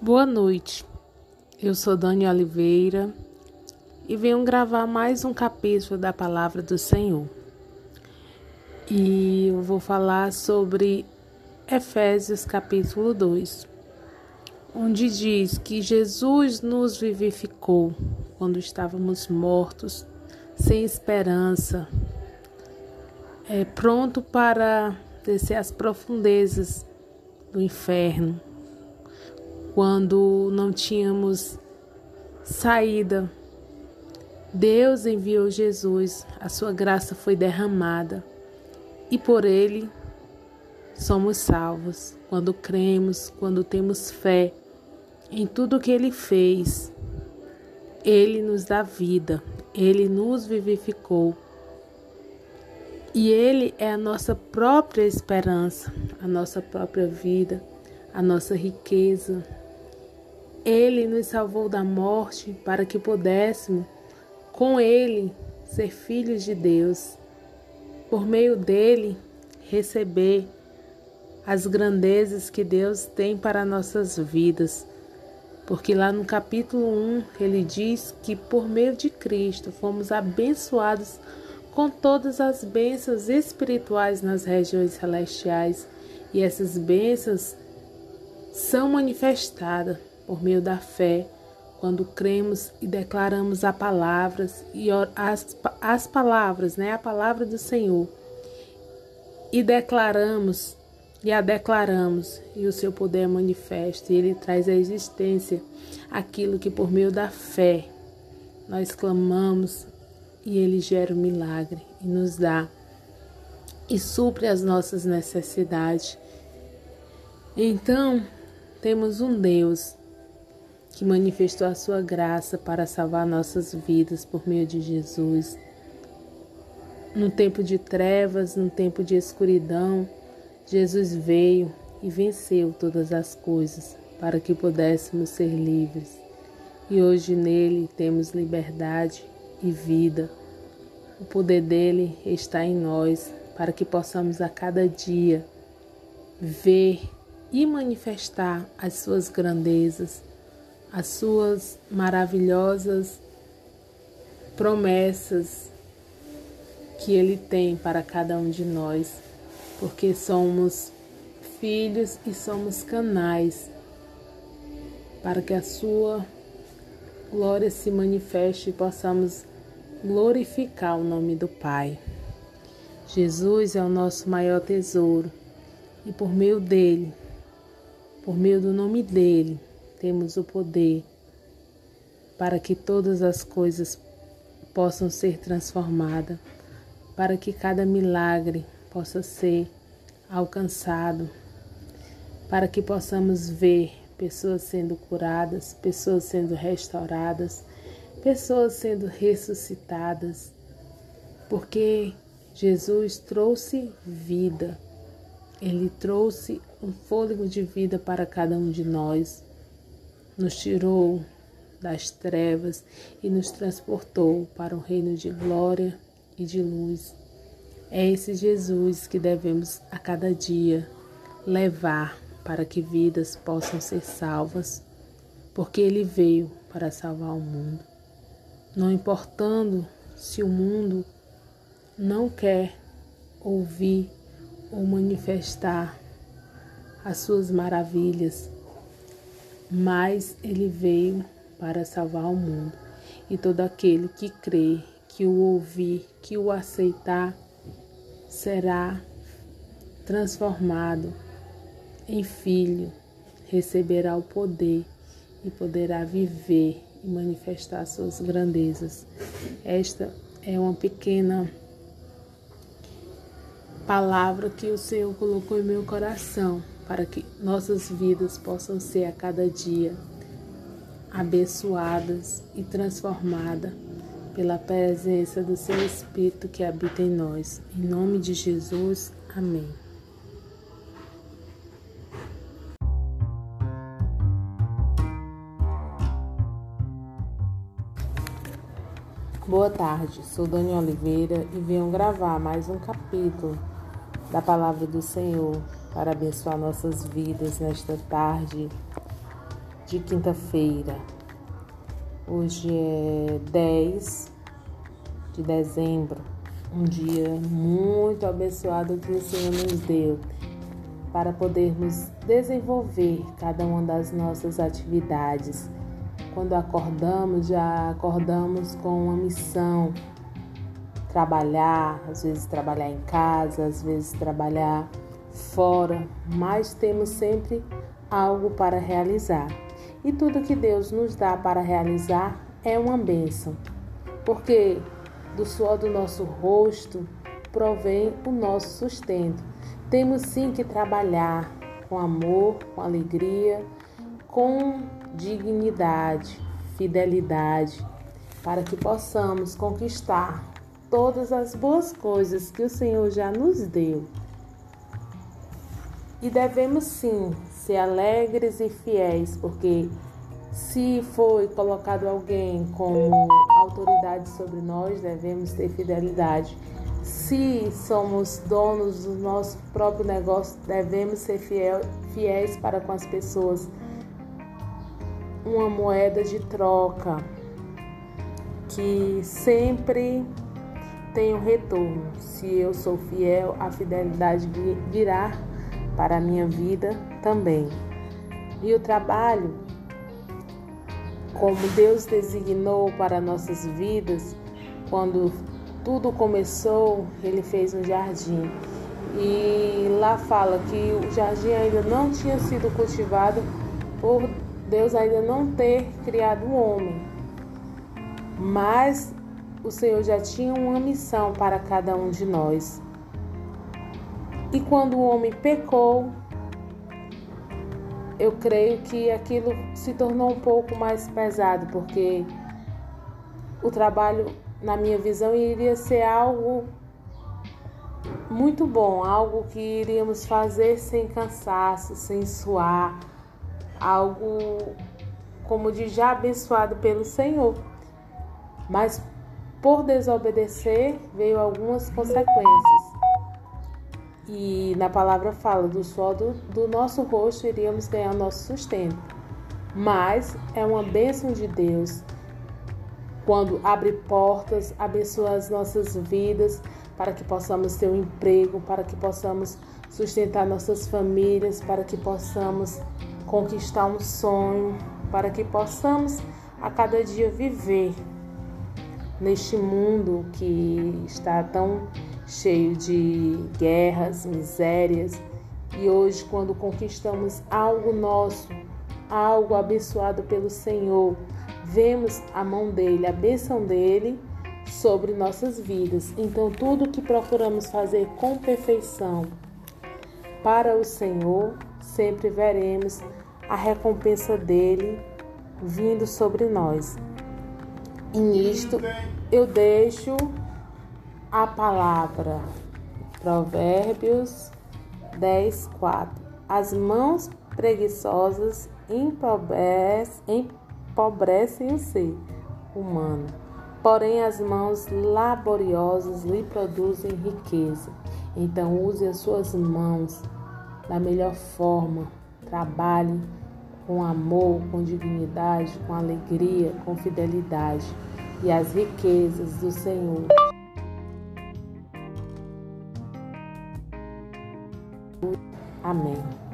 Boa noite, eu sou Dani Oliveira e venho gravar mais um capítulo da Palavra do Senhor. E eu vou falar sobre Efésios capítulo 2, onde diz que Jesus nos vivificou quando estávamos mortos, sem esperança, é, pronto para descer às profundezas do inferno quando não tínhamos saída. Deus enviou Jesus, a sua graça foi derramada e por ele somos salvos. Quando cremos, quando temos fé em tudo que ele fez, ele nos dá vida, ele nos vivificou. E ele é a nossa própria esperança, a nossa própria vida, a nossa riqueza, ele nos salvou da morte para que pudéssemos, com Ele, ser filhos de Deus. Por meio dele, receber as grandezas que Deus tem para nossas vidas. Porque lá no capítulo 1 ele diz que por meio de Cristo fomos abençoados com todas as bênçãos espirituais nas regiões celestiais. E essas bênçãos são manifestadas por meio da fé, quando cremos e declaramos a palavras e as, as palavras, né, a palavra do Senhor, e declaramos e a declaramos, e o seu poder é e ele traz à existência aquilo que por meio da fé nós clamamos, e ele gera o um milagre e nos dá e supre as nossas necessidades. Então, temos um Deus que manifestou a sua graça para salvar nossas vidas por meio de Jesus. No tempo de trevas, no tempo de escuridão, Jesus veio e venceu todas as coisas para que pudéssemos ser livres. E hoje nele temos liberdade e vida. O poder dele está em nós para que possamos a cada dia ver e manifestar as suas grandezas as suas maravilhosas promessas que Ele tem para cada um de nós, porque somos filhos e somos canais para que a Sua glória se manifeste e possamos glorificar o nome do Pai. Jesus é o nosso maior tesouro e por meio dele, por meio do nome dele, temos o poder para que todas as coisas possam ser transformadas, para que cada milagre possa ser alcançado, para que possamos ver pessoas sendo curadas, pessoas sendo restauradas, pessoas sendo ressuscitadas, porque Jesus trouxe vida, ele trouxe um fôlego de vida para cada um de nós nos tirou das trevas e nos transportou para um reino de glória e de luz. É esse Jesus que devemos a cada dia levar para que vidas possam ser salvas, porque ele veio para salvar o mundo. Não importando se o mundo não quer ouvir ou manifestar as suas maravilhas, mas ele veio para salvar o mundo. E todo aquele que crê, que o ouvir, que o aceitar, será transformado em filho, receberá o poder e poderá viver e manifestar suas grandezas. Esta é uma pequena palavra que o Senhor colocou em meu coração para que nossas vidas possam ser a cada dia abençoadas e transformadas pela presença do Seu Espírito que habita em nós. Em nome de Jesus, amém. Boa tarde, sou Dani Oliveira e venho gravar mais um capítulo da Palavra do Senhor para abençoar nossas vidas nesta tarde de quinta-feira. Hoje é 10 de dezembro, um dia muito abençoado que o Senhor nos deu para podermos desenvolver cada uma das nossas atividades. Quando acordamos, já acordamos com uma missão, trabalhar, às vezes trabalhar em casa, às vezes trabalhar fora, mas temos sempre algo para realizar. E tudo que Deus nos dá para realizar é uma bênção, porque do suor do nosso rosto provém o nosso sustento. Temos sim que trabalhar com amor, com alegria, com dignidade, fidelidade, para que possamos conquistar todas as boas coisas que o Senhor já nos deu. E devemos sim ser alegres e fiéis, porque se foi colocado alguém como autoridade sobre nós, devemos ter fidelidade. Se somos donos do nosso próprio negócio, devemos ser fiel, fiéis para com as pessoas. Uma moeda de troca que sempre tem um retorno. Se eu sou fiel, a fidelidade virá para a minha vida também. E o trabalho, como Deus designou para nossas vidas, quando tudo começou, Ele fez um jardim. E lá fala que o jardim ainda não tinha sido cultivado por Deus ainda não ter criado o homem. Mas o Senhor já tinha uma missão para cada um de nós. E quando o homem pecou, eu creio que aquilo se tornou um pouco mais pesado, porque o trabalho, na minha visão, iria ser algo muito bom, algo que iríamos fazer sem cansaço, sem suar, algo como de já abençoado pelo Senhor. Mas por desobedecer, veio algumas consequências. E na palavra fala do suor do, do nosso rosto iríamos ganhar nosso sustento. Mas é uma bênção de Deus quando abre portas, abençoa as nossas vidas para que possamos ter um emprego, para que possamos sustentar nossas famílias, para que possamos conquistar um sonho, para que possamos a cada dia viver neste mundo que está tão cheio de guerras, misérias. E hoje, quando conquistamos algo nosso, algo abençoado pelo Senhor, vemos a mão dele, a bênção dele sobre nossas vidas. Então, tudo que procuramos fazer com perfeição para o Senhor, sempre veremos a recompensa dele vindo sobre nós. E nisto eu deixo a palavra. Provérbios 10, 4. As mãos preguiçosas empobrecem, o ser humano, porém as mãos laboriosas lhe produzem riqueza. Então use as suas mãos da melhor forma, trabalhe com amor, com dignidade, com alegria, com fidelidade e as riquezas do Senhor. Amém.